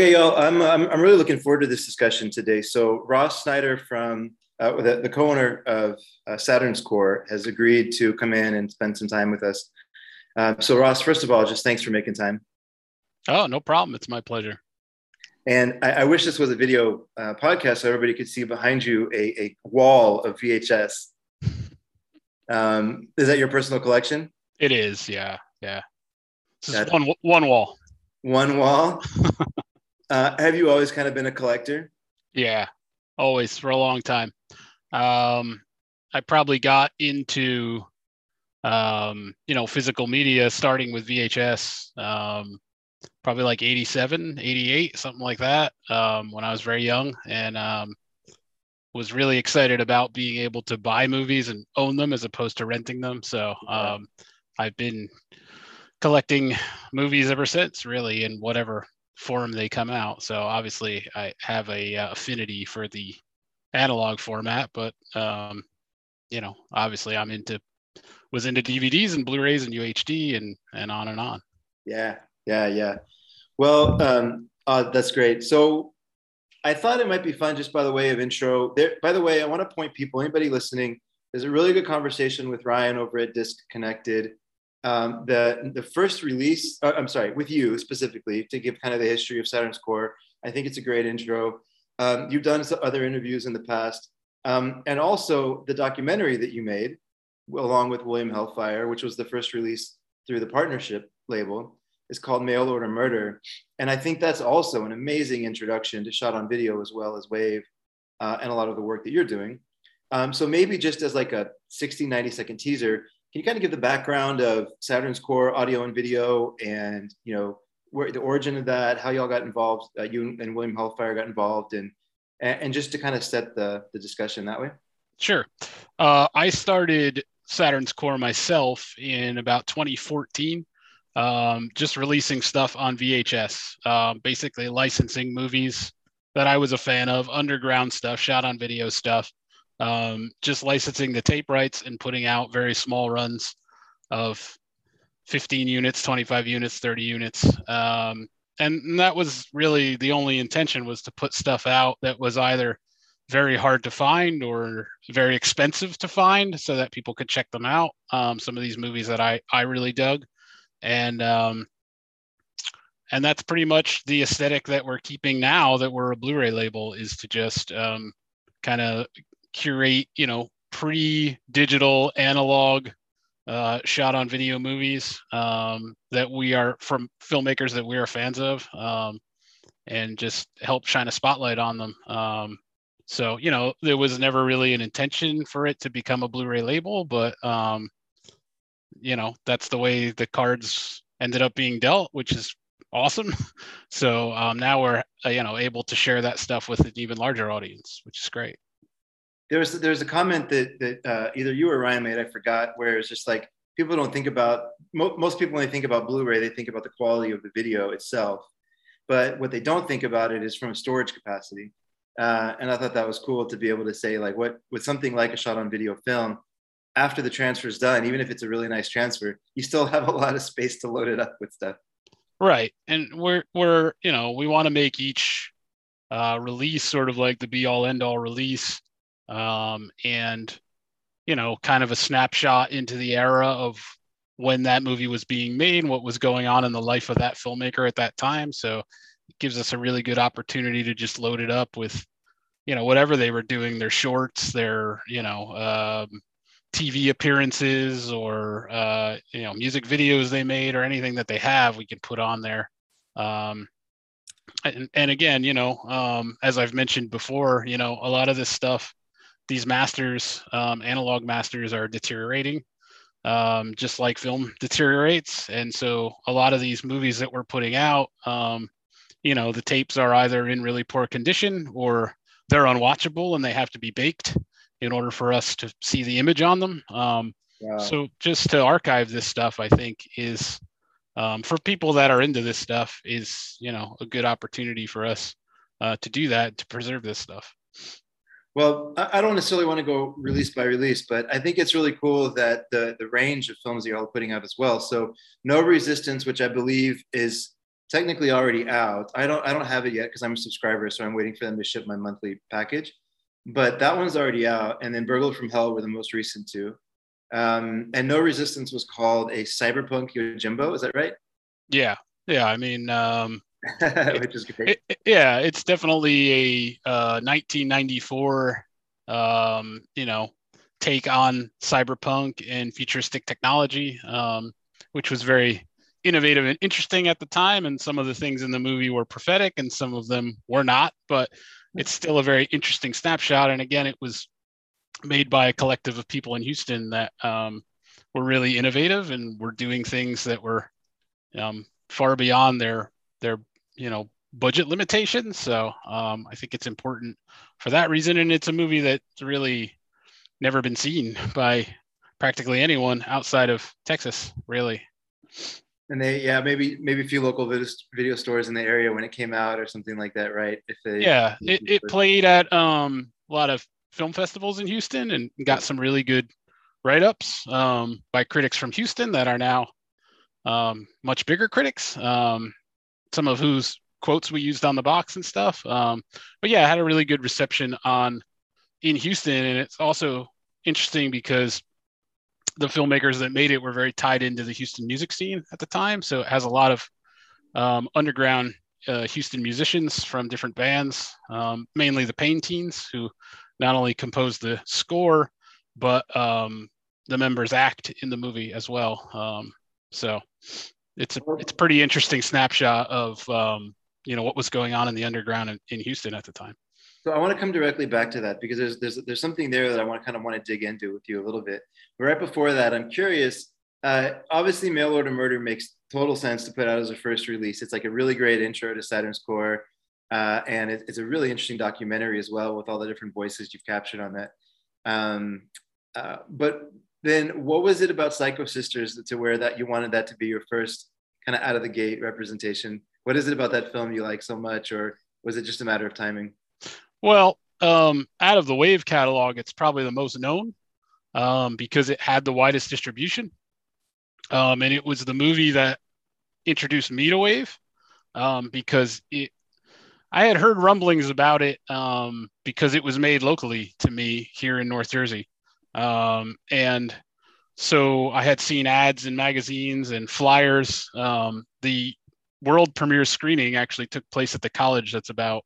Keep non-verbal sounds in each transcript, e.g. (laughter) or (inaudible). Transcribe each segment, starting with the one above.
Okay, y'all, I'm, I'm, I'm really looking forward to this discussion today. So Ross Snyder from uh, the, the, co-owner of uh, Saturn's Core has agreed to come in and spend some time with us. Uh, so Ross, first of all, just thanks for making time. Oh, no problem. It's my pleasure. And I, I wish this was a video uh, podcast so everybody could see behind you a, a wall of VHS. (laughs) Um, is that your personal collection? It is, yeah, yeah. This one one wall. One wall. (laughs) uh, have you always kind of been a collector? Yeah, always for a long time. Um, I probably got into um, you know physical media starting with VHS. Um, probably like 87, 88, something like that, um, when I was very young. And um, was really excited about being able to buy movies and own them as opposed to renting them. So um, I've been collecting movies ever since, really, in whatever form they come out. So obviously, I have a uh, affinity for the analog format, but um, you know, obviously, I'm into was into DVDs and Blu-rays and UHD and and on and on. Yeah, yeah, yeah. Well, um, uh, that's great. So I thought it might be fun just by the way of intro. There, by the way, I want to point people, anybody listening, there's a really good conversation with Ryan over at Disconnected. Um, the the first release, uh, I'm sorry, with you specifically to give kind of the history of Saturn's Core. I think it's a great intro. Um, you've done some other interviews in the past, um, and also the documentary that you made along with William Hellfire, which was the first release through the partnership label is called Mail Order Murder. And I think that's also an amazing introduction to shot on video as well as Wave uh, and a lot of the work that you're doing. Um, so maybe just as like a 60, 90 second teaser, can you kind of give the background of Saturn's core audio and video and, you know, where the origin of that, how y'all got involved, uh, you and William Hellfire got involved and, and just to kind of set the, the discussion that way? Sure. Uh, I started Saturn's core myself in about 2014 um, just releasing stuff on VHS, um, basically licensing movies that I was a fan of, underground stuff, shot on video stuff, um, just licensing the tape rights and putting out very small runs of 15 units, 25 units, 30 units. Um, and that was really the only intention was to put stuff out that was either very hard to find or very expensive to find so that people could check them out. Um, some of these movies that I, I really dug and um, and that's pretty much the aesthetic that we're keeping now that we're a Blu-ray label is to just um, kind of curate, you know, pre-digital analog uh, shot on video movies um, that we are from filmmakers that we are fans of, um, and just help shine a spotlight on them. Um, so you know, there was never really an intention for it to become a Blu-ray label, but um, you know that's the way the cards ended up being dealt, which is awesome. (laughs) So um, now we're uh, you know able to share that stuff with an even larger audience, which is great. There's there's a comment that that uh, either you or Ryan made, I forgot, where it's just like people don't think about mo- most people when they think about Blu-ray, they think about the quality of the video itself, but what they don't think about it is from a storage capacity. Uh, and I thought that was cool to be able to say like what with something like a shot on video film, after the transfer is done, even if it's a really nice transfer, you still have a lot of space to load it up with stuff. Right. And we're, we're, you know, we want to make each uh, release sort of like the be all end all release. Um, and, you know, kind of a snapshot into the era of when that movie was being made, what was going on in the life of that filmmaker at that time. So it gives us a really good opportunity to just load it up with, you know, whatever they were doing, their shorts, their, you know, um, TV appearances or uh, you know music videos they made or anything that they have, we can put on there. Um, and, and again, you know, um, as I've mentioned before, you know, a lot of this stuff, these masters, um, analog masters, are deteriorating, um, just like film deteriorates. And so, a lot of these movies that we're putting out, um, you know, the tapes are either in really poor condition or they're unwatchable and they have to be baked in order for us to see the image on them. Um, wow. So just to archive this stuff, I think is um, for people that are into this stuff is you know a good opportunity for us uh, to do that to preserve this stuff. Well, I don't necessarily want to go release by release, but I think it's really cool that the the range of films you're all putting out as well. So, No Resistance, which I believe is technically already out. I don't I don't have it yet because I'm a subscriber, so I'm waiting for them to ship my monthly package. But that one's already out, and then Burglar from Hell were the most recent two. Um, and No Resistance was called a cyberpunk Yojimbo. Is that right? Yeah, yeah. I mean, um, (laughs) which is great. It, yeah, it's definitely a uh, 1994, um, you know, take on cyberpunk and futuristic technology, um, which was very innovative and interesting at the time. And some of the things in the movie were prophetic, and some of them were not. But it's still a very interesting snapshot. And again, it was made by a collective of people in Houston that um, were really innovative and were doing things that were um, far beyond their their you know budget limitations. So um, I think it's important for that reason, and it's a movie that's really never been seen (laughs) by practically anyone outside of Texas, really. And they, yeah, maybe maybe a few local video, video stores in the area when it came out or something like that, right? If they, yeah, it, it played at um, a lot of film festivals in Houston and got some really good write-ups um, by critics from Houston that are now um, much bigger critics. Um, some of whose quotes we used on the box and stuff. Um, but yeah, I had a really good reception on in Houston, and it's also interesting because the filmmakers that made it were very tied into the Houston music scene at the time. So it has a lot of um, underground uh, Houston musicians from different bands, um, mainly the Pain Teens, who not only composed the score, but um, the members act in the movie as well. Um, so it's a it's a pretty interesting snapshot of um, you know what was going on in the underground in, in Houston at the time. So I want to come directly back to that because there's there's there's something there that I want to kind of want to dig into with you a little bit. But right before that, I'm curious. Uh, obviously, Mail Order Murder makes total sense to put out as a first release. It's like a really great intro to Saturn's Core, uh, and it, it's a really interesting documentary as well with all the different voices you've captured on that. Um, uh, but then, what was it about Psycho Sisters to where that you wanted that to be your first kind of out of the gate representation? What is it about that film you like so much, or was it just a matter of timing? Well, um, out of the Wave catalog, it's probably the most known um, because it had the widest distribution. Um, and it was the movie that introduced me to Wave um, because it, I had heard rumblings about it um, because it was made locally to me here in North Jersey. Um, and so I had seen ads in magazines and flyers. Um, the world premiere screening actually took place at the college that's about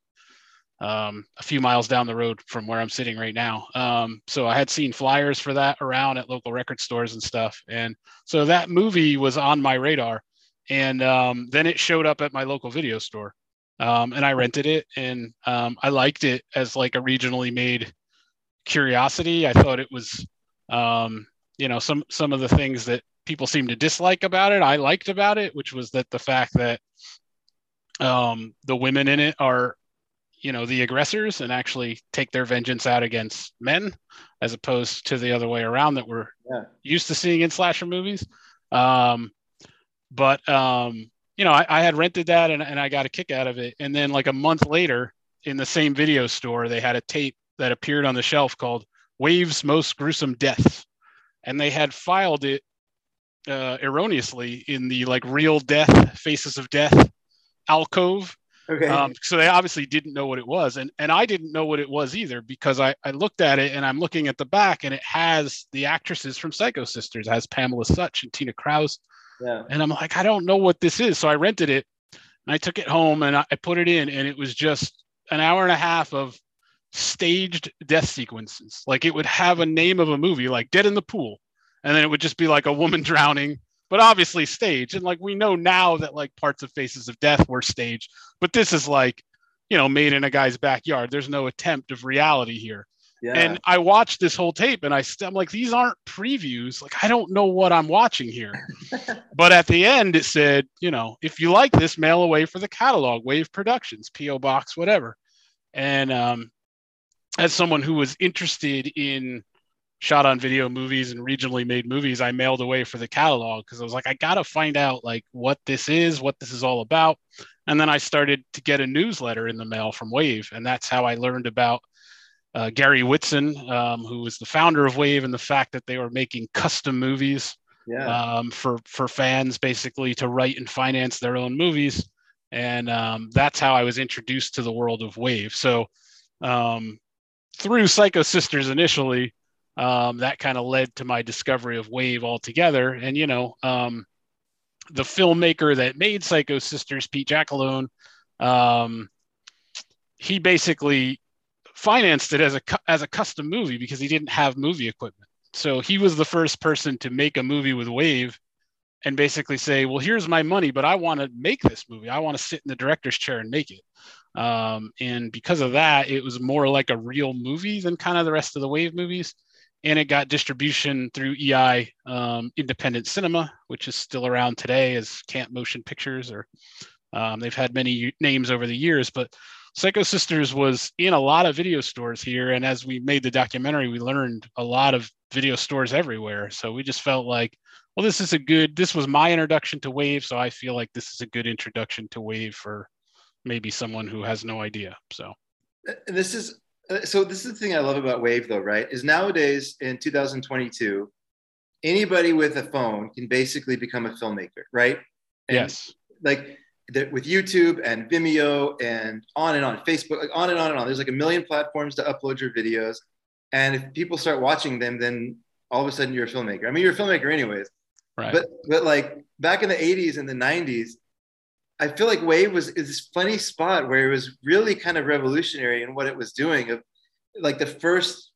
um, a few miles down the road from where I'm sitting right now. Um, so I had seen flyers for that around at local record stores and stuff. And so that movie was on my radar. And um, then it showed up at my local video store. Um, and I rented it and um, I liked it as like a regionally made curiosity. I thought it was, um, you know, some some of the things that people seem to dislike about it, I liked about it, which was that the fact that the women in it are you know the aggressors and actually take their vengeance out against men as opposed to the other way around that we're yeah. used to seeing in slasher movies um, but um, you know I, I, had rented that and, and i got a kick out of it and then like a month later in the same video store they had a tape that appeared on the shelf called waves most gruesome Death. and they had filed it uh, erroneously in the like real death faces of death alcove Okay. Um, so they obviously didn't know what it was, and and I didn't know what it was either because I I looked at it and I'm looking at the back and it has the actresses from Psycho Sisters, it has Pamela Sutch and Tina Krause. Yeah. And I'm like, I don't know what this is, so I rented it and I took it home and I, I put it in, and it was just an hour and a half of staged death sequences. Like it would have a name of a movie, like Dead in the Pool, and then it would just be like a woman (laughs) drowning but obviously staged. And like we know now that like parts of Faces of Death were staged, but this is like, you know, made in a guy's backyard. There's no attempt of reality here. Yeah. And I watched this whole tape and I st- I'm like, these aren't previews. Like, I don't know what I'm watching here. (laughs) but at the end, it said, you know, if you like this, mail away for the catalog, Wave Productions, P.O. Box, whatever. And um, as someone who was interested in shot on video movies and regionally made movies i mailed away for the catalog because i was like i gotta find out like what this is what this is all about and then i started to get a newsletter in the mail from wave and that's how i learned about uh, gary whitson um, who was the founder of wave and the fact that they were making custom movies yeah. um, for for fans basically to write and finance their own movies and um, that's how I was introduced to the world of Wave. So um, through Psycho Sisters initially, um, that kind of led to my discovery of Wave altogether. And you know, um, the filmmaker that made Psycho Sisters, Pete Jacelone, um, he basically financed it as a as a custom movie because he didn't have movie equipment. So he was the first person to make a movie with Wave and basically say, well, here's my money, but I want to make this movie. I want to sit in the director's chair and make it. Um, and because of that, it was more like a real movie than kind of the rest of the Wave movies. And it got distribution through EI um, Independent Cinema, which is still around today as Camp Motion Pictures, or um, they've had many names over the years. But Psycho Sisters was in a lot of video stores here. And as we made the documentary, we learned a lot of video stores everywhere. So we just felt like, well, this is a good, this was my introduction to Wave. So I feel like this is a good introduction to Wave for maybe someone who has no idea. So this is, uh, so this is the thing I love about Wave though, right? Is nowadays in 2022, anybody with a phone can basically become a filmmaker, right? And yes. Like with YouTube and Vimeo and on and on, Facebook, like on and on and on. There's like a million platforms to upload your videos. And if people start watching them, then all of a sudden you're a filmmaker. I mean, you're a filmmaker anyways. Right. But but like back in the 80s and the 90s, I feel like Wave was this funny spot where it was really kind of revolutionary in what it was doing. Of like the first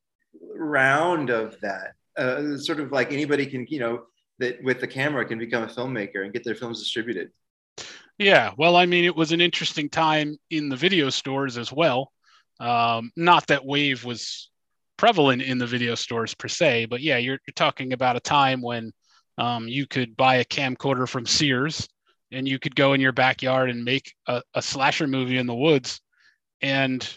round of that, uh, sort of like anybody can, you know, that with the camera can become a filmmaker and get their films distributed. Yeah, well, I mean, it was an interesting time in the video stores as well. Um, not that Wave was prevalent in the video stores per se, but yeah, you're, you're talking about a time when um, you could buy a camcorder from Sears and you could go in your backyard and make a, a slasher movie in the woods. And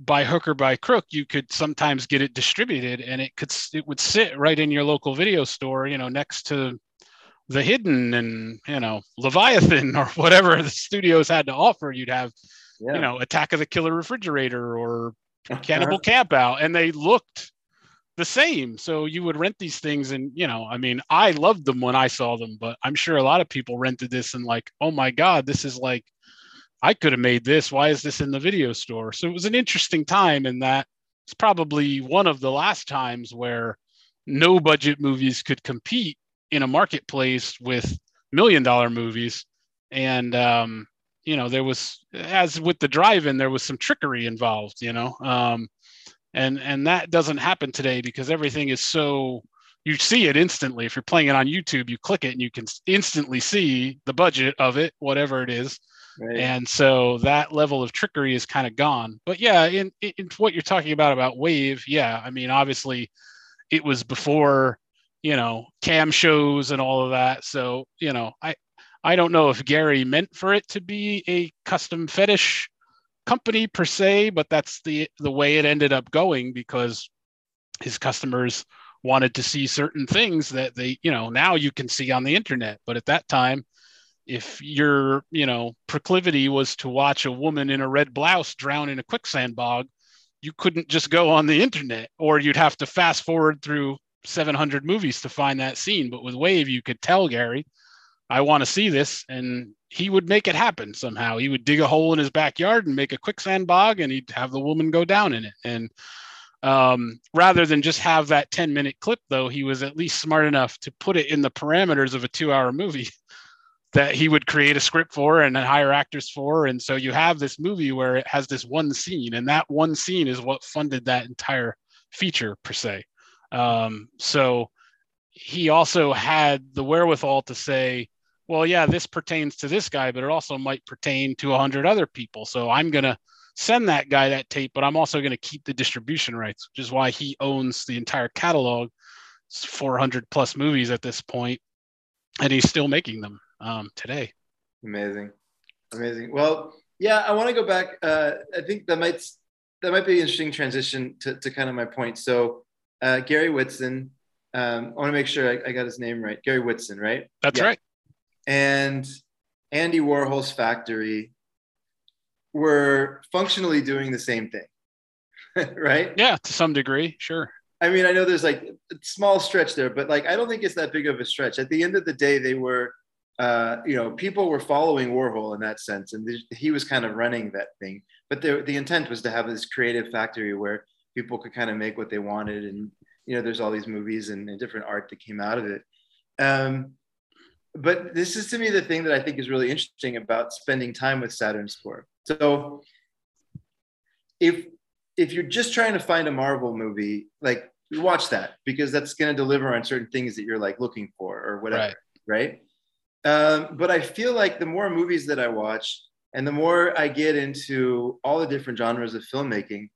by hook or by crook, you could sometimes get it distributed and it could it would sit right in your local video store, you know, next to the hidden and you know leviathan (laughs) or whatever the studios had to offer you'd have yeah. you know attack of the killer refrigerator or (laughs) cannibal camp out and they looked the same. So you would rent these things and you know i mean i loved them when i saw them but i'm sure a lot of people rented this and like oh my god this is like i could have made this. Why is this in the video store? So it was an interesting time and that it's probably one of the last times where no budget movies could compete in a marketplace with million dollar movies. And um, you know there was as with the drive-in there was some trickery involved you know? Um, and and that doesn't happen today because everything is so you see it instantly if you're playing it on youtube you click it and you can instantly see the budget of it whatever it is right. and so that level of trickery is kind of gone but yeah in, in what you're talking about about wave yeah i mean obviously it was before you know, cam shows and all of that. So, you know, I I don't know if Gary meant for it to be a custom fetish company per se, but that's the the way it ended up going because his customers wanted to see certain things that they, you know, now you can see on the internet. But at that time, if your, you know, proclivity was to watch a woman in a red blouse drown in a quicksand bog, you couldn't just go on the internet or you'd have to fast forward through 700 movies to find that scene. But with Wave, you could tell Gary, I want to see this. And he would make it happen somehow. He would dig a hole in his backyard and make a quicksand bog and he'd have the woman go down in it. And um, rather than just have that 10 minute clip, though, he was at least smart enough to put it in the parameters of a two hour movie (laughs) that he would create a script for and hire actors for. And so you have this movie where it has this one scene, and that one scene is what funded that entire feature, per se. Um, so he also had the wherewithal to say, well, yeah, this pertains to this guy, but it also might pertain to a hundred other people. So I'm going to send that guy that tape, but I'm also going to keep the distribution rights, which is why he owns the entire catalog. It's 400 plus movies at this point, and he's still making them um, today. Amazing, amazing. Well, yeah, I want to go back. Uh, I think that might that might be an interesting transition to, to kind of my point. So uh, Gary Whitson. Um, I want to make sure I, I, got his name right. Gary Whitson, right? That's yeah. right. And Andy Warhol's factory were functionally doing the same thing, (laughs) right? Yeah, to some degree, sure. I mean, I know there's like a small stretch there, but like I don't think it's that big of a stretch. At the end of the day, they were uh, you know, people were following Warhol in that sense, and he was kind of running that thing. But the the intent was to have this creative factory where people could kind of make what they wanted, and you know, there's all these movies and, and different art that came out of it. Um, but this is to me the thing that I think is really interesting about spending time with Saturn's core. So if if you're just trying to find a Marvel movie, like watch that because that's going to deliver on certain things that you're like looking for or whatever, right? right? Um, but I feel like the more movies that I watch and the more I get into all the different genres of filmmaking,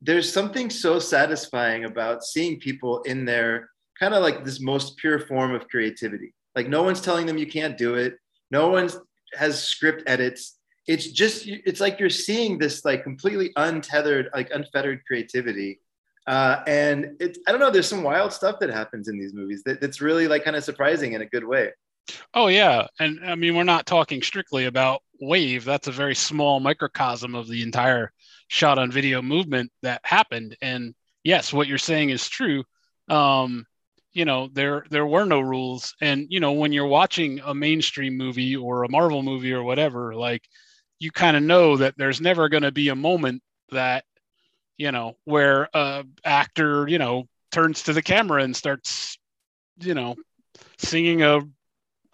there's something so satisfying about seeing people in their kind of like this most pure form of creativity. Like no one's telling them you can't do it. No one has script edits. It's just it's like you're seeing this like completely untethered, like unfettered creativity. Uh, and it's I don't know. There's some wild stuff that happens in these movies that, that's really like kind of surprising in a good way. Oh yeah, and I mean we're not talking strictly about Wave. That's a very small microcosm of the entire shot on video movement that happened. And yes, what you're saying is true. Um, you know, there there were no rules, and you know when you're watching a mainstream movie or a Marvel movie or whatever, like you kind of know that there's never going to be a moment that you know where a actor you know turns to the camera and starts you know singing a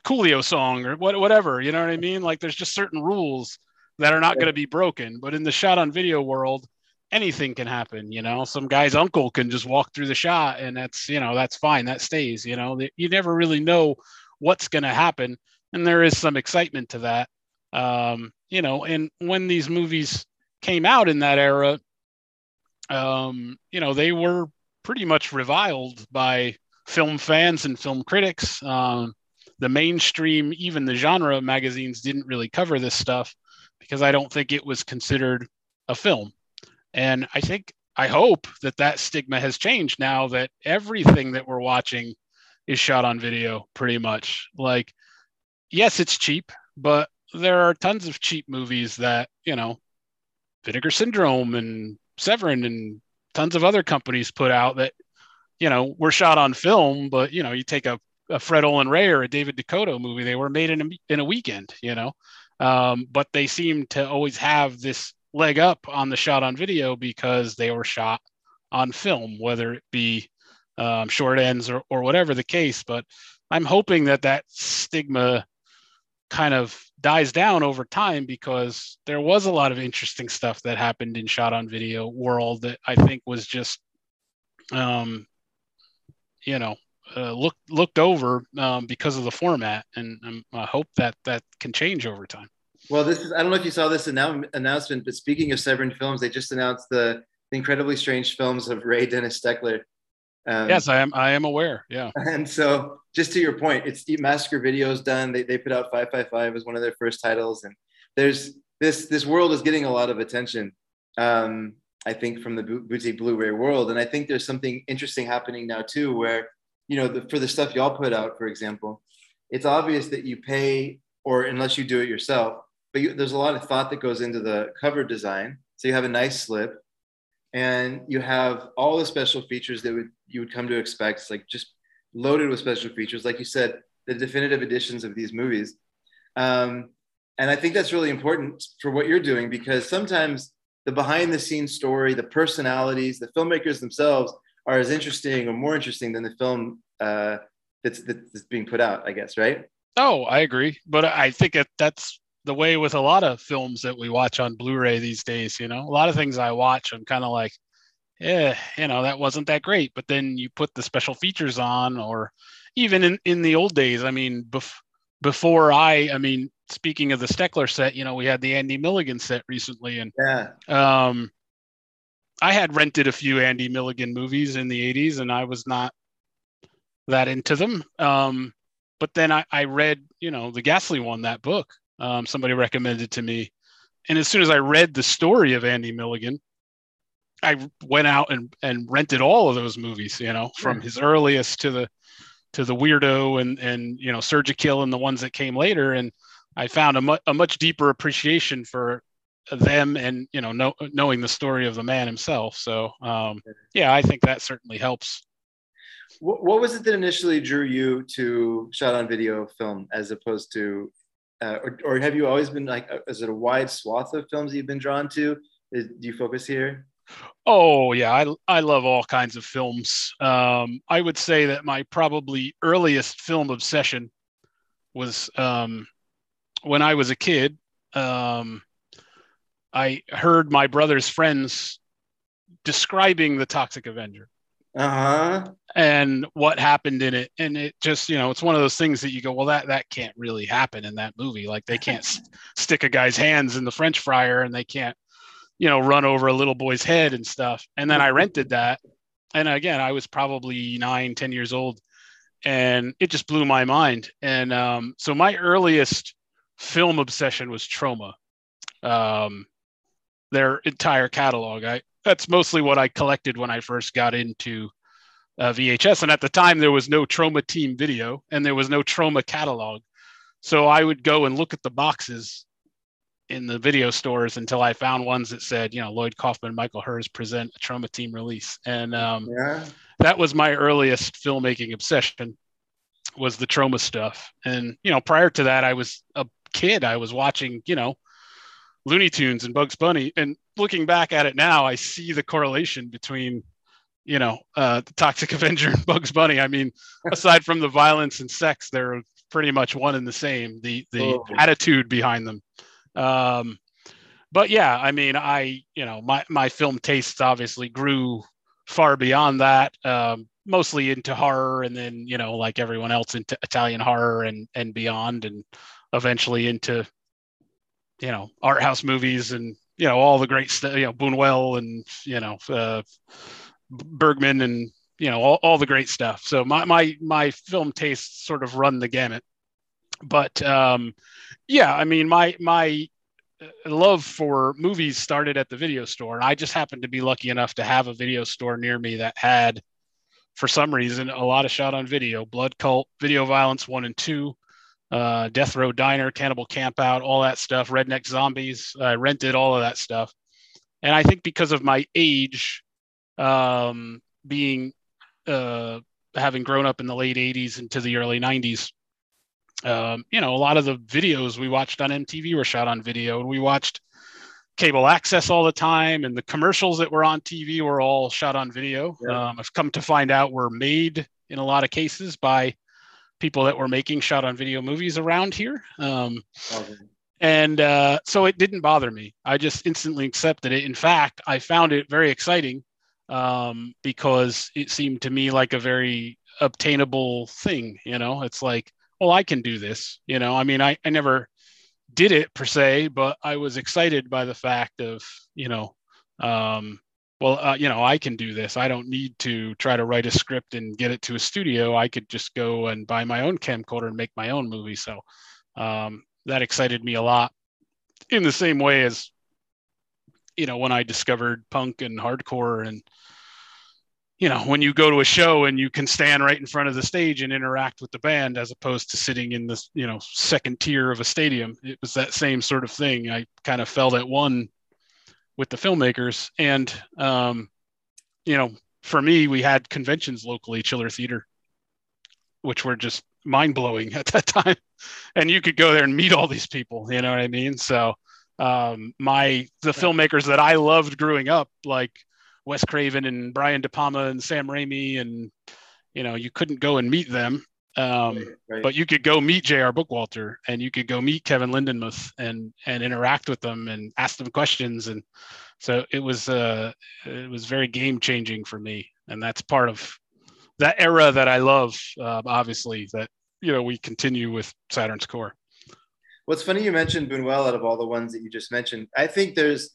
Coolio song or what, whatever. You know what I mean? Like there's just certain rules that are not going to be broken. But in the shot on video world, anything can happen. You know, some guy's uncle can just walk through the shot, and that's you know that's fine. That stays. You know, you never really know what's going to happen, and there is some excitement to that. Um, you know, and when these movies came out in that era, um, you know, they were pretty much reviled by film fans and film critics. Um, the mainstream, even the genre magazines didn't really cover this stuff because I don't think it was considered a film. And I think, I hope that that stigma has changed now that everything that we're watching is shot on video pretty much. Like, yes, it's cheap, but there are tons of cheap movies that, you know, Vinegar Syndrome and Severin and tons of other companies put out that, you know, were shot on film, but, you know, you take a a Fred Olen Ray or a David DeCoteau movie. They were made in a, in a weekend, you know, um, but they seem to always have this leg up on the shot on video because they were shot on film, whether it be um, short ends or, or whatever the case. But I'm hoping that that stigma kind of dies down over time because there was a lot of interesting stuff that happened in shot on video world that I think was just um, you know uh, looked looked over um, because of the format, and um, I hope that that can change over time. Well, this is I don't know if you saw this annou- announcement, but speaking of Severin Films, they just announced the, the incredibly strange films of Ray Dennis Steckler. Um, yes, I am. I am aware. Yeah. (laughs) And so, just to your point, it's the Massacre Videos done. They, they put out Five Five Five as one of their first titles, and there's this this world is getting a lot of attention. Um, I think from the boutique Blu-ray world, and I think there's something interesting happening now too, where you know, the, for the stuff y'all put out, for example, it's obvious that you pay, or unless you do it yourself, but you, there's a lot of thought that goes into the cover design. So you have a nice slip, and you have all the special features that would you would come to expect, it's like just loaded with special features, like you said, the definitive editions of these movies. Um, and I think that's really important for what you're doing because sometimes the behind the scenes story, the personalities, the filmmakers themselves are as interesting or more interesting than the film uh, that's that's being put out. I guess, right? Oh, I agree, but I think that that's the way with a lot of films that we watch on Blu-ray these days. You know, a lot of things I watch, I'm kind of like, yeah, you know, that wasn't that great. But then you put the special features on, or even in in the old days. I mean, bef- before I, I mean, speaking of the Steckler set, you know, we had the Andy Milligan set recently, and yeah. um, I had rented a few Andy Milligan movies in the 80s and I was not that into them. Um, but then I, I, read, you know, the Ghastly one, that book. Um, somebody recommended to me. And as soon as I read the story of Andy Milligan, I went out and, and rented all of those movies, you know, from his earliest to the to the weirdo and and you know Surgikill and the ones that came later. And I found a, mu- a much deeper appreciation for them and you know, know knowing the story of the man himself so um, yeah i think that certainly helps what, what was it that initially drew you to shot on video film as opposed to, uh, or, or have you always been like, is it a wide swath of films you've been drawn to? Is, do you focus here? Oh yeah, I I love all kinds of films. Um, I would say that my probably earliest film obsession was um, when I was a kid. Um, I heard my brother's friends describing the Toxic Avenger. Uh-huh. And what happened in it, and it just, you know, it's one of those things that you go, well, that that can't really happen in that movie. Like they can't (laughs) stick a guy's hands in the French fryer, and they can't, you know, run over a little boy's head and stuff. And then I rented that, and again, I was probably nine, ten years old, and it just blew my mind. And um, so my earliest film obsession was Troma. Um, their entire catalog. I that's mostly what I collected when I first got into uh, VHS. And at the time, there was no Troma Team video and there was no Troma catalog. So I would go and look at the boxes in the video stores until I found ones that said, you know, Lloyd Kaufman, Michael Herz present a Troma Team release. And um, yeah. that was my earliest filmmaking obsession was the Troma stuff. And, you know, prior to that, I was a kid. I was watching, you know, Looney Tunes and Bugs Bunny. And looking back at it now, I see the correlation between, you know, uh, the Toxic (laughs) Avenger and Bugs Bunny. I mean, (laughs) aside from the violence and sex, they're pretty much one and the same. The the oh. attitude behind them. Um, but yeah, I mean, I you know, my my film tastes obviously grew far beyond that. Um, mostly into horror, and then you know, like everyone else, into Italian horror and and beyond, and eventually into you know art house movies and you know all the great stuff you know Buñuel and you know uh, Bergman and you know all, all the great stuff. So my my my film tastes sort of run the gamut. But um yeah i mean my my love for movies started at the video store. And i just happened to be lucky enough to have a video store near me that had for some reason a lot of shot on video blood cult video violence one and two uh, Death Row Diner, Cannibal Campout, all that stuff, Redneck Zombies. I rented all of that stuff. And I think because of my age, um, being uh, having grown up in the late 80s into the early 90s, um, you know, a lot of the videos we watched on MTV were shot on video, and we watched cable access all the time, and the commercials that were on TV were all shot on video. Yeah. Um, I've come to find out were made in a lot of cases by people that were making shot on video movies around here. Um, okay. And uh, so it didn't bother me. I just instantly accepted it. In fact, I found it very exciting um, because it seemed to me like a very obtainable thing. You know, it's like, well, I can do this. You know, I mean, I, I never did it per se, but I was excited by the fact of, you know, um, well, uh, you know, I can do this. I don't need to try to write a script and get it to a studio. I could just go and buy my own camcorder and make my own movie. So um, that excited me a lot. In the same way as, you know, when I discovered punk and hardcore, and you know, when you go to a show and you can stand right in front of the stage and interact with the band, as opposed to sitting in the, you know, second tier of a stadium. It was that same sort of thing. I kind of felt at one with the filmmakers. And, um, you know, for me, we had conventions locally, Chiller Theater, which were just mind blowing (laughs) at that time. And you could go there and meet all these people, you know what I mean? So, um, my, the filmmakers that I loved growing up, like Wes Craven and Brian De Palma and Sam Raimi, and, you know, you couldn't go and meet them um, right, right. But you could go meet J.R. Bookwalter and you could go meet Kevin Lindenmuth and and interact with them and ask them questions. And so it was uh, it was very game changing for me. And that's part of that era that I love. Uh, obviously, that you know we continue with Saturn's core. What's funny you mentioned Buñuel out of all the ones that you just mentioned. I think there's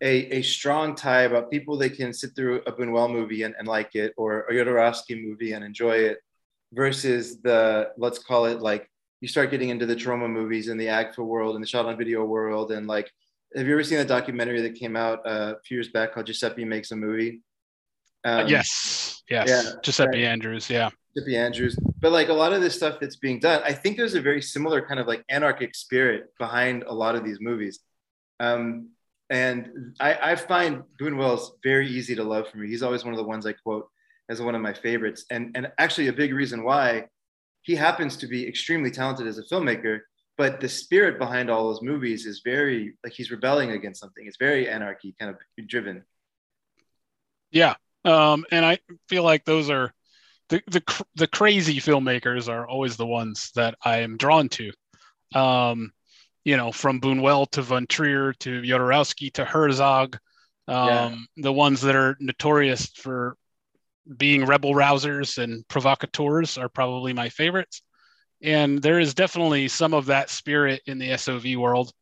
a, a strong tie about people that can sit through a Buñuel movie and, and like it, or a Jodorowsky movie and enjoy it, versus the let's call it like you start getting into the Troma movies and the Agfa world and the shot on video world and like have you ever seen a documentary that came out uh, a few years back called Giuseppe Makes a Movie? Um, uh, yes, yes, yeah, Giuseppe right. Andrews, yeah. Giuseppe Andrews. But like a lot of this stuff that's being done, I think there's a very similar kind of like anarchic spirit behind a lot of these movies. Um, and I, I find Buñuel's very easy to love for me. He's always one of the ones I quote as one of my favorites. And, and actually, a big reason why he happens to be extremely talented as a filmmaker, but the spirit behind all those movies is very like he's rebelling against something. It's very anarchy kind of driven. Yeah. Um, and I feel like those are the, the, the crazy filmmakers are always the ones that I am drawn to. Um, you know, from Buñuel to Von Trier to Jodorowsky to Herzog, um, yeah. the ones that are notorious for being rebel rousers and provocateurs are probably my favorites. And there is definitely some of that spirit in the SOV world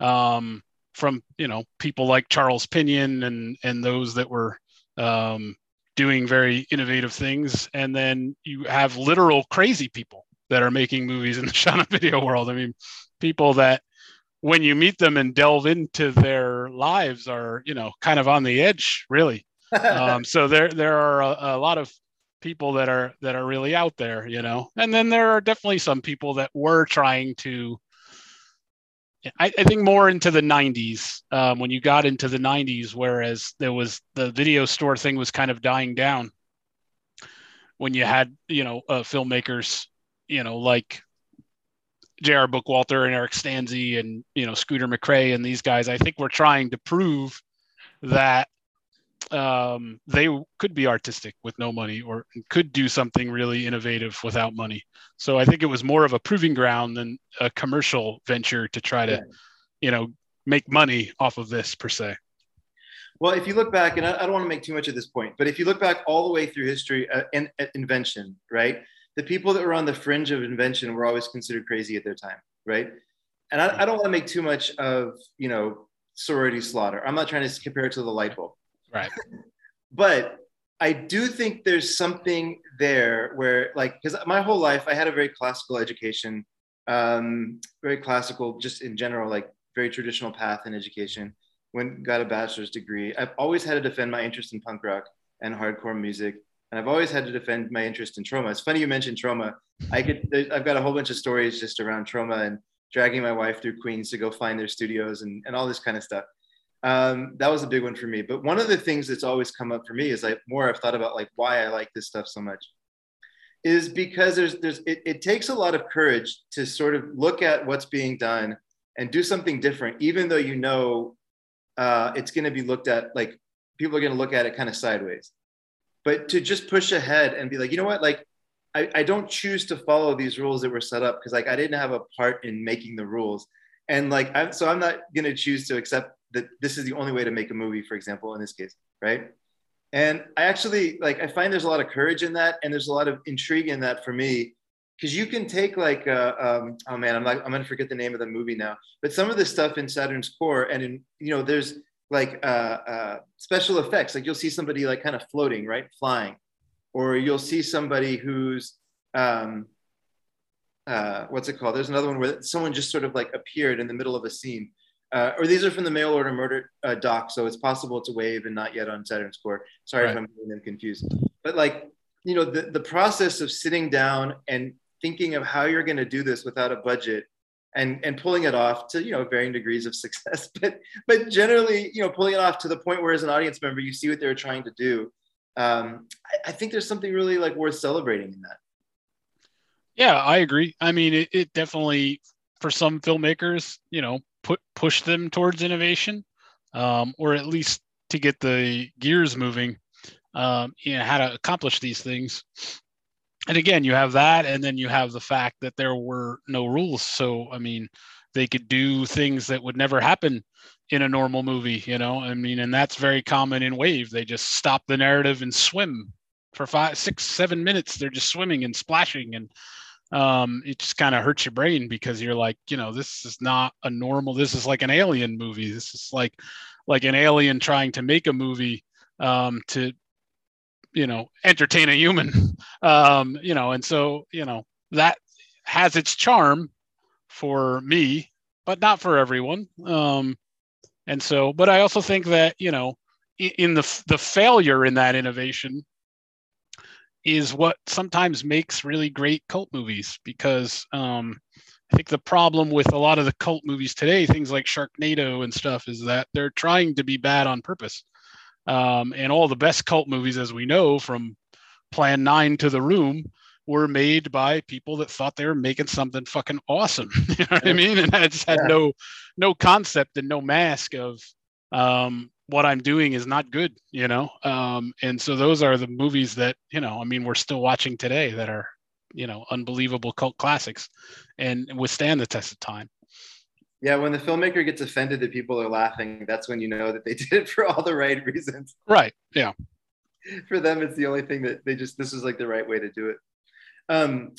um, from, you know, people like Charles Pinion and, and those that were um, doing very innovative things. And then you have literal crazy people that are making movies in the (laughs) shot on video world. I mean, people that when you meet them and delve into their lives are, you know, kind of on the edge, really um, so there there are a, a, lot of people that are that are really out there, you know, and then there are definitely some people that were trying to. I, I think more into the 90s um, when you got into the 90s, whereas there was the video store thing was kind of dying down. When you had you know uh, filmmakers, you know like J.R. Bookwalter and Eric Stanze and you know Scooter McCrae and these guys, I think we're trying to prove that um, they could be artistic with no money or could do something really innovative without money. So I think it was more of a proving ground than a commercial venture to try to, yeah. you know, make money off of this per se. Well, if you look back, and I, I, don't want to make too much of this point, but if you look back all the way through history uh, and uh, invention, right? The people that were on the fringe of invention were always considered crazy at their time, right? And I, I don't want to make too much of, you know, sorority slaughter. I'm not trying to compare it to the light bulb Right. (laughs) but I do think there's something there where, like, because my whole life I had a very classical education, um, very classical, just in general, like very traditional path in education. When got a bachelor's degree, I've always had to defend my interest in punk rock and hardcore music, and I've always had to defend my interest in Troma. It's funny you mentioned Troma. I could, I've got a whole bunch of stories just around Troma and dragging my wife through Queens to go find their studios and, and all this kind of stuff um, that was a big one for me. But one of the things that's always come up for me is like more I've thought about like why I like this stuff so much is because there's there's it, it takes a lot of courage to sort of look at what's being done and do something different, even though you know uh, it's going to be looked at like people are going to look at it kind of sideways. But to just push ahead and be like, you know what, like I, I don't choose to follow these rules that were set up because like I didn't have a part in making the rules. And like, I'm, so I'm not going to choose to accept that this is the only way to make a movie, for example, in this case, right? And I actually like I find there's a lot of courage in that, and there's a lot of intrigue in that for me, because you can take like uh, um, oh man, I'm like I'm gonna forget the name of the movie now, but some of the stuff in Saturn's Core, and in you know there's like uh, uh, special effects, like you'll see somebody like kind of floating, right, flying, or you'll see somebody who's um, uh, what's it called? There's another one where someone just sort of like appeared in the middle of a scene uh, or these are from the mail order murder uh, doc, so it's possible it's a wave and not yet on Saturn's core. Sorry right. if I'm getting them confused. But like, you know, the, the process of sitting down and thinking of how you're going to do this without a budget and and pulling it off to you know varying degrees of (laughs) success but but generally you know pulling it off to the point where as an audience member you see what they're trying to do um, I, I, think there's something really like worth celebrating in that yeah i agree i mean it, it definitely for some filmmakers you know put push them towards innovation, um, or at least to get the gears moving. Um, you know how to accomplish these things. And again, you have that, and then you have the fact that there were no rules. So I mean, they could do things that would never happen in a normal movie. You know, I mean, and that's very common in Wave. They just stop the narrative and swim for five, six, seven minutes. They're just swimming and splashing and um, it just kind of hurts your brain because you're like, you know, this is not a normal. This is like an alien movie. This is like like an alien trying to make a movie um, to, you know, entertain a human. (laughs) Um, you know, and so you know that has its charm for me, but not for everyone. Um, and so, but I also think that you know, in the the failure in that innovation is what sometimes makes really great cult movies because um, I think the problem with a lot of the cult movies today, things like Sharknado and stuff, is that they're trying to be bad on purpose. Um, and all the best cult movies, as we know from Plan Nine to the Room were made by people that thought they were making something fucking awesome. (laughs) you know what I mean? And I just had yeah. no no concept and no mask of um, what I'm doing is not good, you know. Um, and so those are the movies that you know. I mean, we're still watching today that are you know unbelievable cult classics and withstand the test of time. Yeah, when the filmmaker gets offended that people are laughing, that's when you know that they (laughs) did it for all the right reasons. Right. Yeah. (laughs) For them, it's the only thing that they just this is like the right way to do it. Um,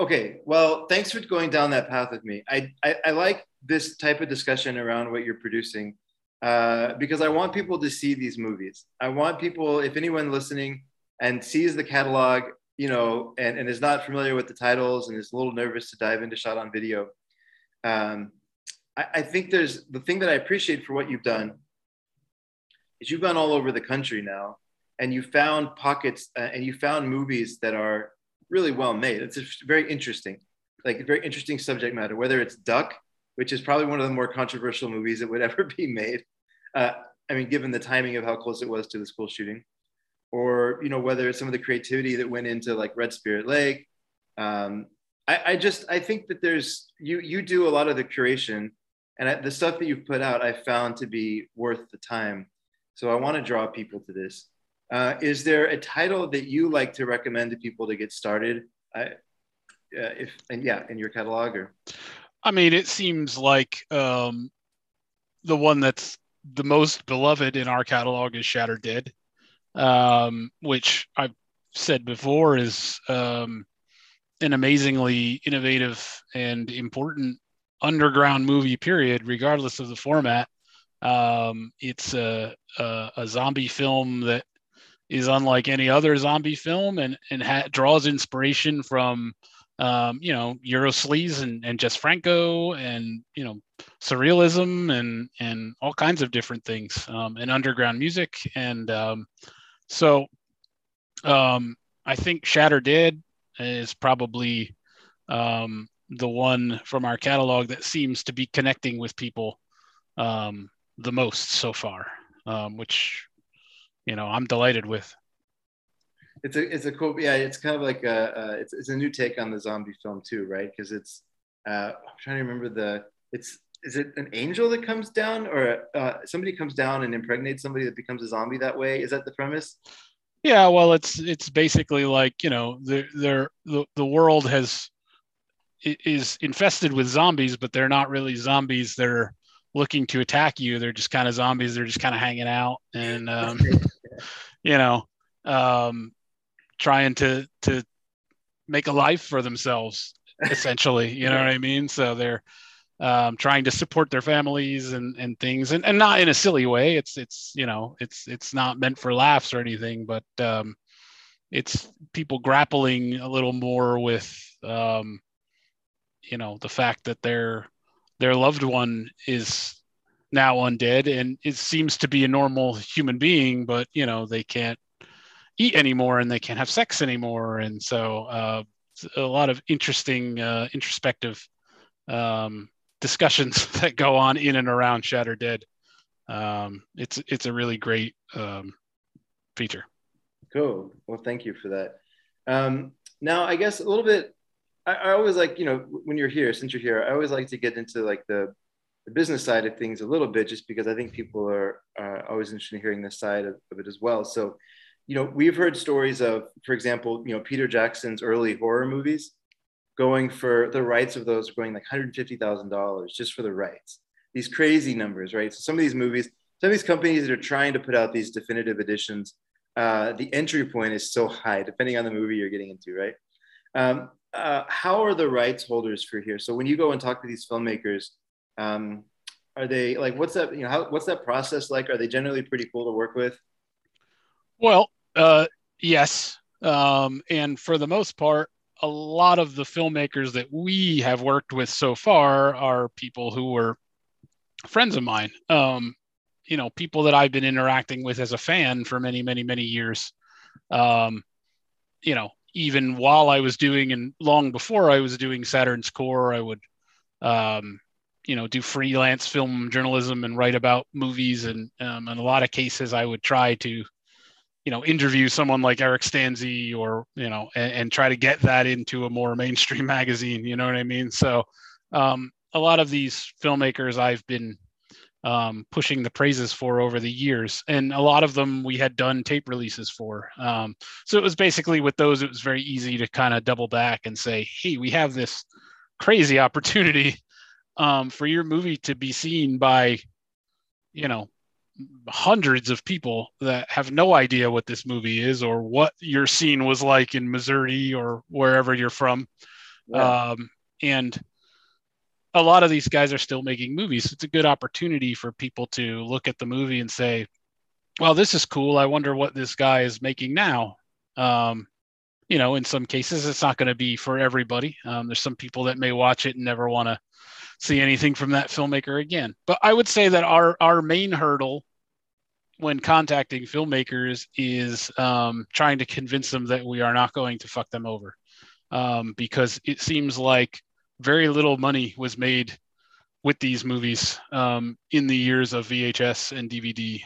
okay, well, thanks for going down that path with me. I, I, I like this type of discussion around what you're producing uh, because I want people to see these movies. I want people, if anyone listening and sees the catalog, you know, and, and is not familiar with the titles and is a little nervous to dive into shot on video, um, I, I think there's the thing that I appreciate for what you've done is you've gone all over the country now and you found pockets uh, and you found movies that are really well made. It's very interesting, like very interesting subject matter. Whether it's Duck, which is probably one of the more controversial movies that would (laughs) ever be made. Uh, I mean, given the timing of how close it was to the school shooting, or you know whether it's some of the creativity that went into like Red Spirit Lake. Um, I, I, just I think that there's you you do a lot of the curation, and I, the stuff that you've put out I found to be worth the time. So I want to draw people to this. Uh, is there a title that you like to recommend to people to get started? I, uh, if and yeah, in your catalog or. I mean, it seems like um, the one that's the most beloved in our catalog is Shatter Dead, um, which I've said before is um, an amazingly innovative and important underground movie. Period, regardless of the format. Um, it's a, a, a zombie film that is unlike any other zombie film and and ha- draws inspiration from um, you know Eurosleaze and, and Jess Franco and you know surrealism and and all kinds of different things um, and underground music and um, so um, I think Shatter Dead is probably um, the one from our catalog that seems to be connecting with people um, the most so far, um, which you know I'm delighted with. It's a it's a cool yeah. It's kind of like a, uh, it's it's a new take on the zombie film too, right? Because it's uh, I'm trying to remember the it's is it an angel that comes down or uh, somebody comes down and impregnates somebody that becomes a zombie that way? Is that the premise? Yeah, well, it's it's basically like you know the the the, the world has is infested with zombies, but they're not really zombies. They're looking to attack you. They're just kind of zombies. They're just kind of hanging out, and um, (laughs) you know, um, trying to to make a life for themselves. Essentially, you know what I mean. So they're um, trying to support their families and, and things and, and not in a silly way. It's it's you know it's it's not meant for laughs or anything, but um, it's people grappling a little more with um, you know the fact that their their loved one is now undead and it seems to be a normal human being but you know they can't eat anymore and they can't have sex anymore. And so uh, a lot of interesting uh, introspective um, discussions (laughs) that go on in and around Shatter Dead um, it's it's a really great um, feature. Cool. Well thank you for that. Um, now i guess a little bit I, I always like, you know, when you're here, since you're here, I always like to get into like the, the business side of things a little bit, just because I think people are uh, always interested in hearing this side of, of it as well. So, you know, we've heard stories of, for example, you know, Peter Jackson's early horror movies going for the rights of those going like $150,000 just for the rights. These crazy numbers, right? So some of these movies, some of these companies that are trying to put out these definitive editions, uh, the entry point is so high, depending on the movie you're getting into, right? Um, uh, how are the rights holders for here? So when you go and talk to these filmmakers, um, are they like what's that? You know, how, what's that process like? Are they generally pretty cool to work with? Well, uh, yes, um, and for the most part, a lot of the filmmakers that we have worked with so far are people who were friends of mine. Um, you know, people that I've been interacting with as a fan for many, many, many years. Um, you know, even while I was doing and long before I was doing Saturn's Core, I would, um, you know, do freelance film journalism and write about movies. And um, in a lot of cases, I would try to, you know interview someone like Eric Stanze or you know and, and, try to get that into a more mainstream (laughs) magazine. You know what I mean? So um, a lot of these filmmakers I've been um, pushing the praises for over the years, and a lot of them we had done tape releases for. Um, so it was basically with those, it was very easy to kind of double back and say, "Hey, we have this crazy (laughs) opportunity um, for your movie to be seen by, you know, hundreds of people that have no idea what this movie is or what your scene was like in Missouri or wherever you're from. Yeah. Um, and a lot of these guys are still making movies. It's a good opportunity for people to look at the movie and say, well, this is cool. I wonder what this guy is making now. Um, you know, in some cases, it's not going to be for everybody. Um, there's some people that may watch it and never want to see anything from that filmmaker again. But I would say that our our main hurdle when contacting filmmakers is um, trying to convince them that we are not going to fuck them over, um, because it seems like very little money was made with these movies um, in the years of VHS and DVD.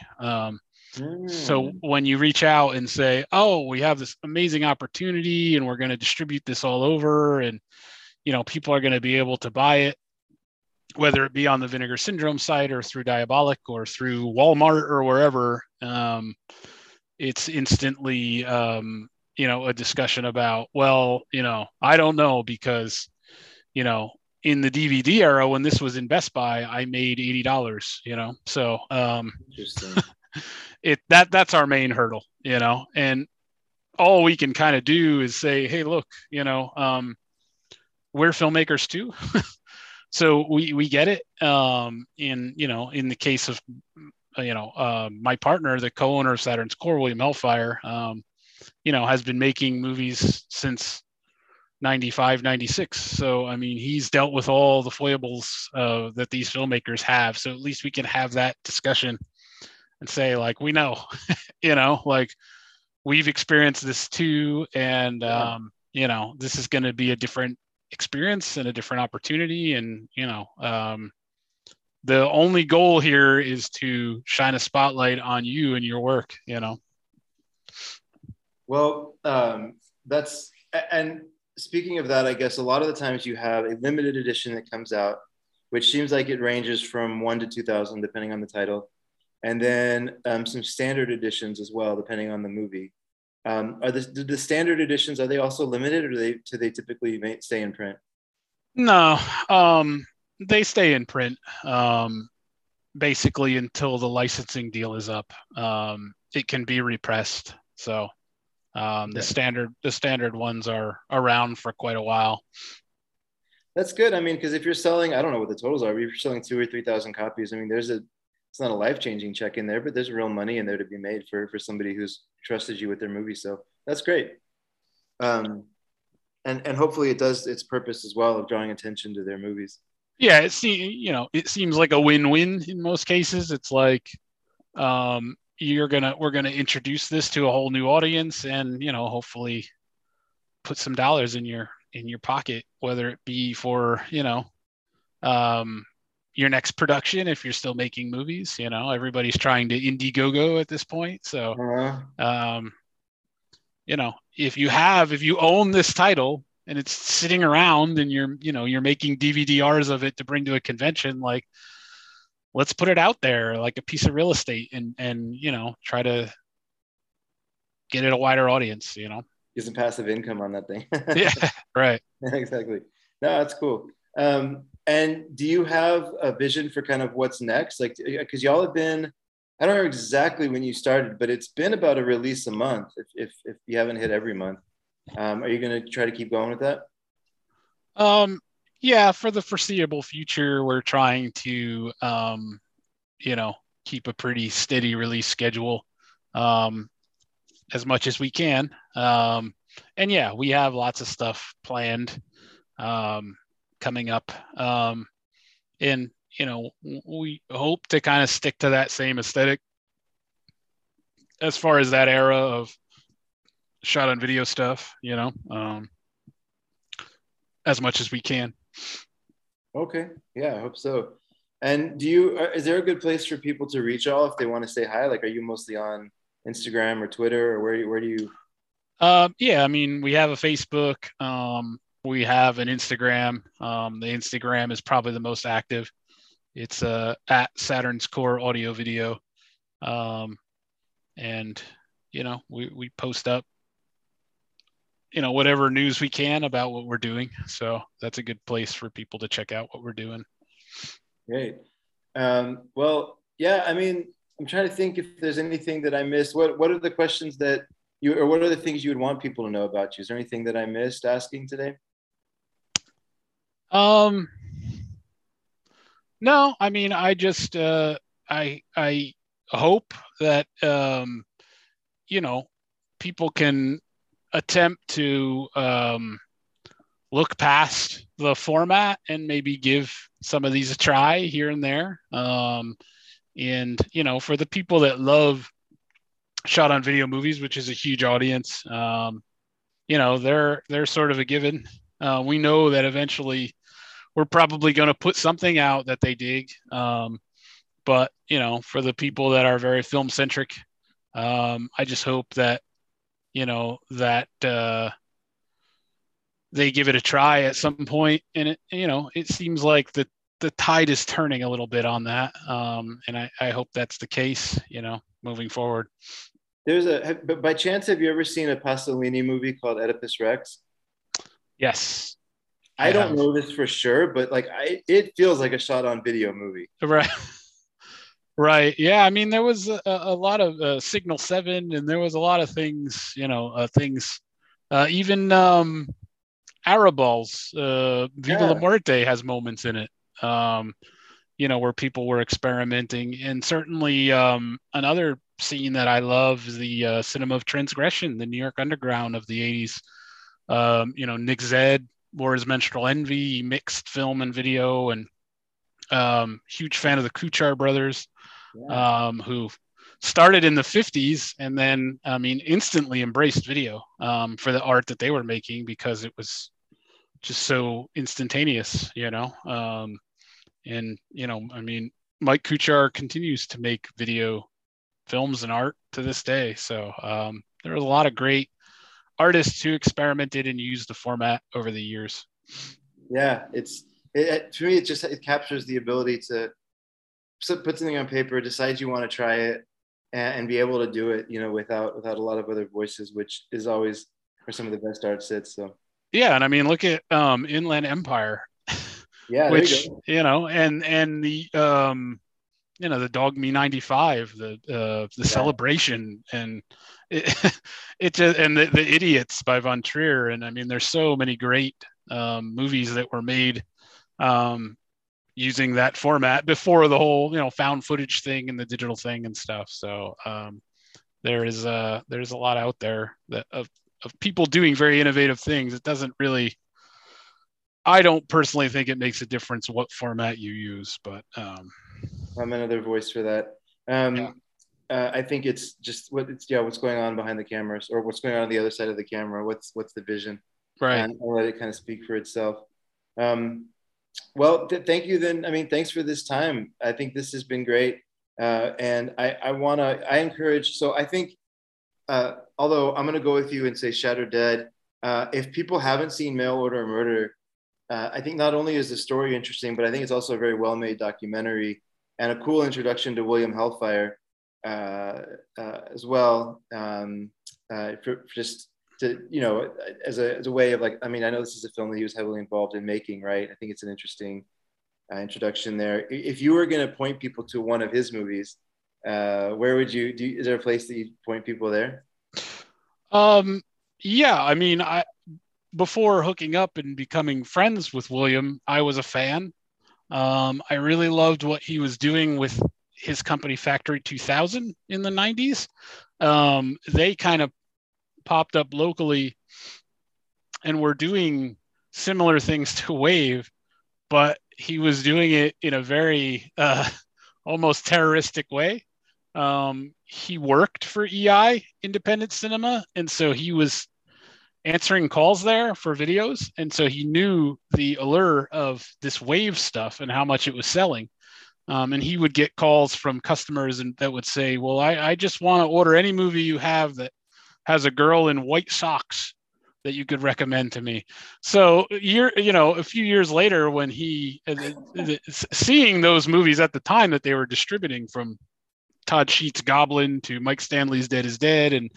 Mm. So hmm. when you reach out and say, "Oh, we have this amazing opportunity, and we're going to distribute this all over," and you know, people are going to be able to buy it whether it be on the Vinegar Syndrome site or through Diabolik or through Walmart or wherever, um, it's instantly, um, you know, a discussion about, well, you know, I don't know because, you know, in the DVD era when this was in Best Buy, I made eighty dollars. You know, so um, (laughs) it that that's our main hurdle. You know, and all we can kind of do is say, hey, look, you know, um, we're filmmakers too. (laughs) so we we get it um in you know in the case of uh, you know uh, my partner the co-owner of saturn's core william hellfire um you know has been making movies since 95 96 so i mean he's dealt with all the foibles uh, that these filmmakers have. So at least we can have that discussion and say like we know (laughs) you know like we've experienced this too. And um you know this is going to be a different experience and a different opportunity and you know um, the only goal here is to shine a spotlight on you and your work you know? Well um, that's and speaking of that i guess a lot of the times you have a limited edition that comes out which seems like it ranges from 1 to 2000 depending on the title and then um, some standard editions as well depending on the movie um, are the, the standard editions are they also limited, or do they do they typically stay in print? No, um, they stay in print um, basically until the licensing deal is up. Um, it can be repressed, so um, the standard the standard ones are around for quite a while. That's good. I mean, because if you're selling, I don't know what the totals are. But if you're selling two or three thousand copies, I mean, there's a it's not a life changing check in there, but there's real money in there to be made for for somebody who's trusted you with their movie. So that's great. Um, and and hopefully it does its purpose as well of drawing attention to their movies. Yeah, it seems you know it seems like a win-win in most cases. It's like um, you're gonna we're gonna introduce this to a whole new audience, and you know hopefully put some dollars in your in your pocket, whether it be for you know um, your next production if you're still making movies. You know, everybody's trying to Indiegogo at this point. So, uh-huh. um, you know, if you have, if you own this title and it's sitting around and you're, you know, you're making DVDRs of it to bring to a convention, like, let's put it out there like a piece of real estate and, and, you know, try to get it a wider audience, you know. Get some passive income on that thing. (laughs) yeah, right. (laughs) exactly. No, that's cool. Um, and do you have a vision for kind of what's next? Like, because y'all have been, I don't know exactly when you started, but it's been about a release a month. If if, if you haven't hit every month, um, are you going to try to keep going with that? Um, yeah, for the foreseeable future, we're trying to, um, you know, keep a pretty steady release schedule, um, as much as we can. Um, and yeah, we have lots of stuff planned. Um, coming up. Um, and, you know, we hope to kind of stick to that same aesthetic as far as that era of shot on video stuff, you know, um, as much as we can. Okay. Yeah, I hope so. And do you, uh, is there a good place for people to reach all if they want to say hi? Like, are you mostly on Instagram or Twitter, or where where do you? Um, yeah, I mean, we have a Facebook. Um, we have an Instagram. Um, the Instagram is probably the most active. It's uh, at Saturn's Core Audio Video, um, and you know we we post up you know whatever news we can about what we're doing. So that's a good place for people to check out what we're doing. Great. Um, well, yeah. I mean, I'm trying to think if there's anything that I missed. What What are the questions that you, or what are the things you would want people to know about you? Is there anything that I missed asking today? Um. No, I mean, I just, uh, I, I hope that, um, you know, people can attempt to um, look past the format and maybe give some of these a try here and there. Um, and you know, for the people that love shot on video movies, which is a huge audience, um, you know, they're they're sort of a given. Uh, we know that eventually we're probably going to put something out that they dig. Um, but you know, for the people that are very film centric, um, I just hope that you know that uh, they give it a try at some point. and it you know it seems like the the tide is turning a little bit on that um, and I, I hope that's the case you know moving forward there's a but by chance have you ever seen a pasolini movie called oedipus rex yes i, I don't know this for sure but like I, it feels like a shot on video movie right (laughs) Right. Yeah. I mean, there was a, a lot of uh, Signal Seven, and there was a lot of things. You know, uh, things. Uh, even um, Arrabal's, uh, Viva yeah. la Muerte has moments in it. Um, you know, where people were experimenting, and certainly um, another scene that I love is the uh, Cinema of Transgression, the New York Underground of the '80s. Um, you know, Nick Zedd his menstrual envy, mixed film and video, and um, huge fan of the Kuchar brothers yeah. um, who started in the 50s and then i mean instantly embraced video um, for the art that they were making because it was just so instantaneous you know um, and you know i mean mike kuchar continues to make video films and art to this day so um, there was a lot of great artists who experimented and used the format over the years yeah it's it, to me it just it captures the ability to put something on paper, decide you want to try it, and, and, be able to do it, you know, without without a lot of other voices, which is always where some of the best art sits. So yeah, and I mean, look at um, Inland Empire. Yeah, which you, you, know, and and the um, you know the Dogme ninety five, the uh, the yeah. celebration, and it, (laughs) it just and the, the idiots by Von Trier, and I mean, there's so many great um, movies that were made um, using that format before the whole you know found footage thing and the digital thing and stuff so um, there is a there's a lot out there that of, of people doing very innovative things it doesn't really i don't personally think it makes a difference what format you use but um, i'm another voice for that um, yeah. uh, i think it's just what it's yeah what's going on behind the cameras or what's going on on the other side of the camera what's what's the vision right and I'll let it kind of speak for itself um, well, th- thank you. Then, I mean, thanks for this time. I think this has been great, uh, and I, I want to. I encourage. So, I think, uh, although I'm going to go with you and say Shatter Dead. Uh, if people haven't seen Mail Order Murder, uh, I think not only is the story interesting, but I think it's also a very well-made documentary and a cool introduction to William Hellfire uh, uh, as well. Um, for, for just to you know as a, as a way of like i mean i know this is a film that he was heavily involved in making right? I think it's an interesting uh, introduction there. If you were going to point people to one of his movies uh, where would you do is there a place that you point people there? Um yeah i mean i before hooking up and becoming friends with william i was a fan um, i really loved what he was doing with his company factory 2000 in the 90s um, they kind of popped up locally and were doing similar things (laughs) to Wave, but he was doing it in a very uh, (laughs) almost terroristic way. Um, he worked for EI Independent Cinema, and so he was answering calls there for videos, and so he knew the allure of this Wave stuff and how much it was selling. Um, and he would get calls from customers and that would say, "Well, I, I just want to order any movie you have that has a girl in white socks that you could recommend to me." So, year, you know, a few years later, when he uh, seeing those movies at the time that they were distributing from Todd Sheets' Goblin to Mike Stanley's Dead is Dead, and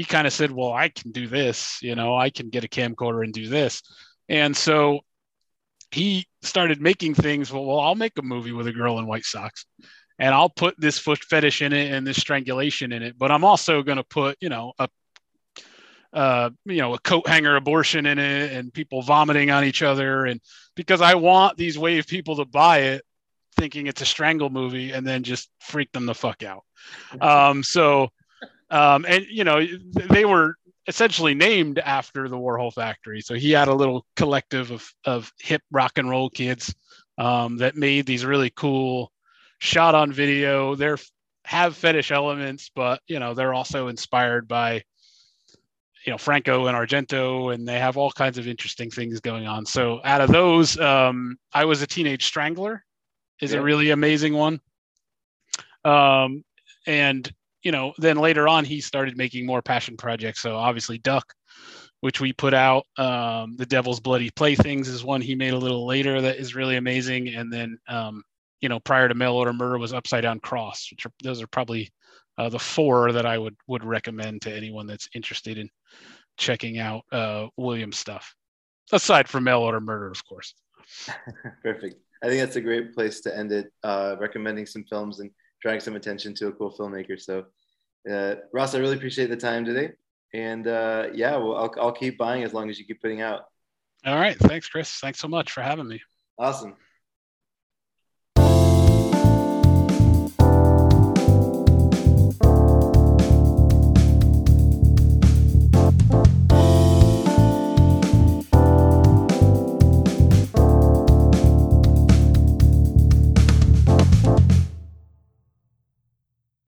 he kind of said, "Well, I can do this. You know, I can get a camcorder and do this." And so he started making things. Well, well, I'll make a movie with a girl in white socks, and I'll put this foot fetish in it and this strangulation in it. But I'm also going to put, you know, a uh, you know, a coat hanger abortion in it and people vomiting on each other. And because I want these wave people to buy it thinking it's a strangle movie and then just freak them the fuck out. Um, so, um, and you know, they were essentially named after the Warhol factory. So he had a little collective of, of hip rock and roll kids um, that made these really cool shot on video. They're have fetish elements, but you know, they're also inspired by you know Franco and Argento, and they have all kinds of interesting things going on. So out of those, um, I was a teenage strangler is yeah. a really amazing one. Um, and you know, then later on, he started making more passion projects. So obviously, Duck, which we put out, um, the Devil's Bloody Playthings is one he made a little later that is really amazing. And then, um, you know, prior to Mail Order Murder was Upside Down Cross, which are, those are probably uh, the four that I would would recommend to anyone that's interested in checking out uh, Williams stuff. Aside from Mail Order Murder, of course. (laughs) Perfect. I think that's a great place to end it. Uh, recommending some films and drawing some attention to a cool filmmaker. So, uh, Ross, I really appreciate the time today. And uh, yeah, well, I'll, I'll keep buying as long as you keep putting out. All right. Thanks, Chris. Thanks so much for having me. Awesome.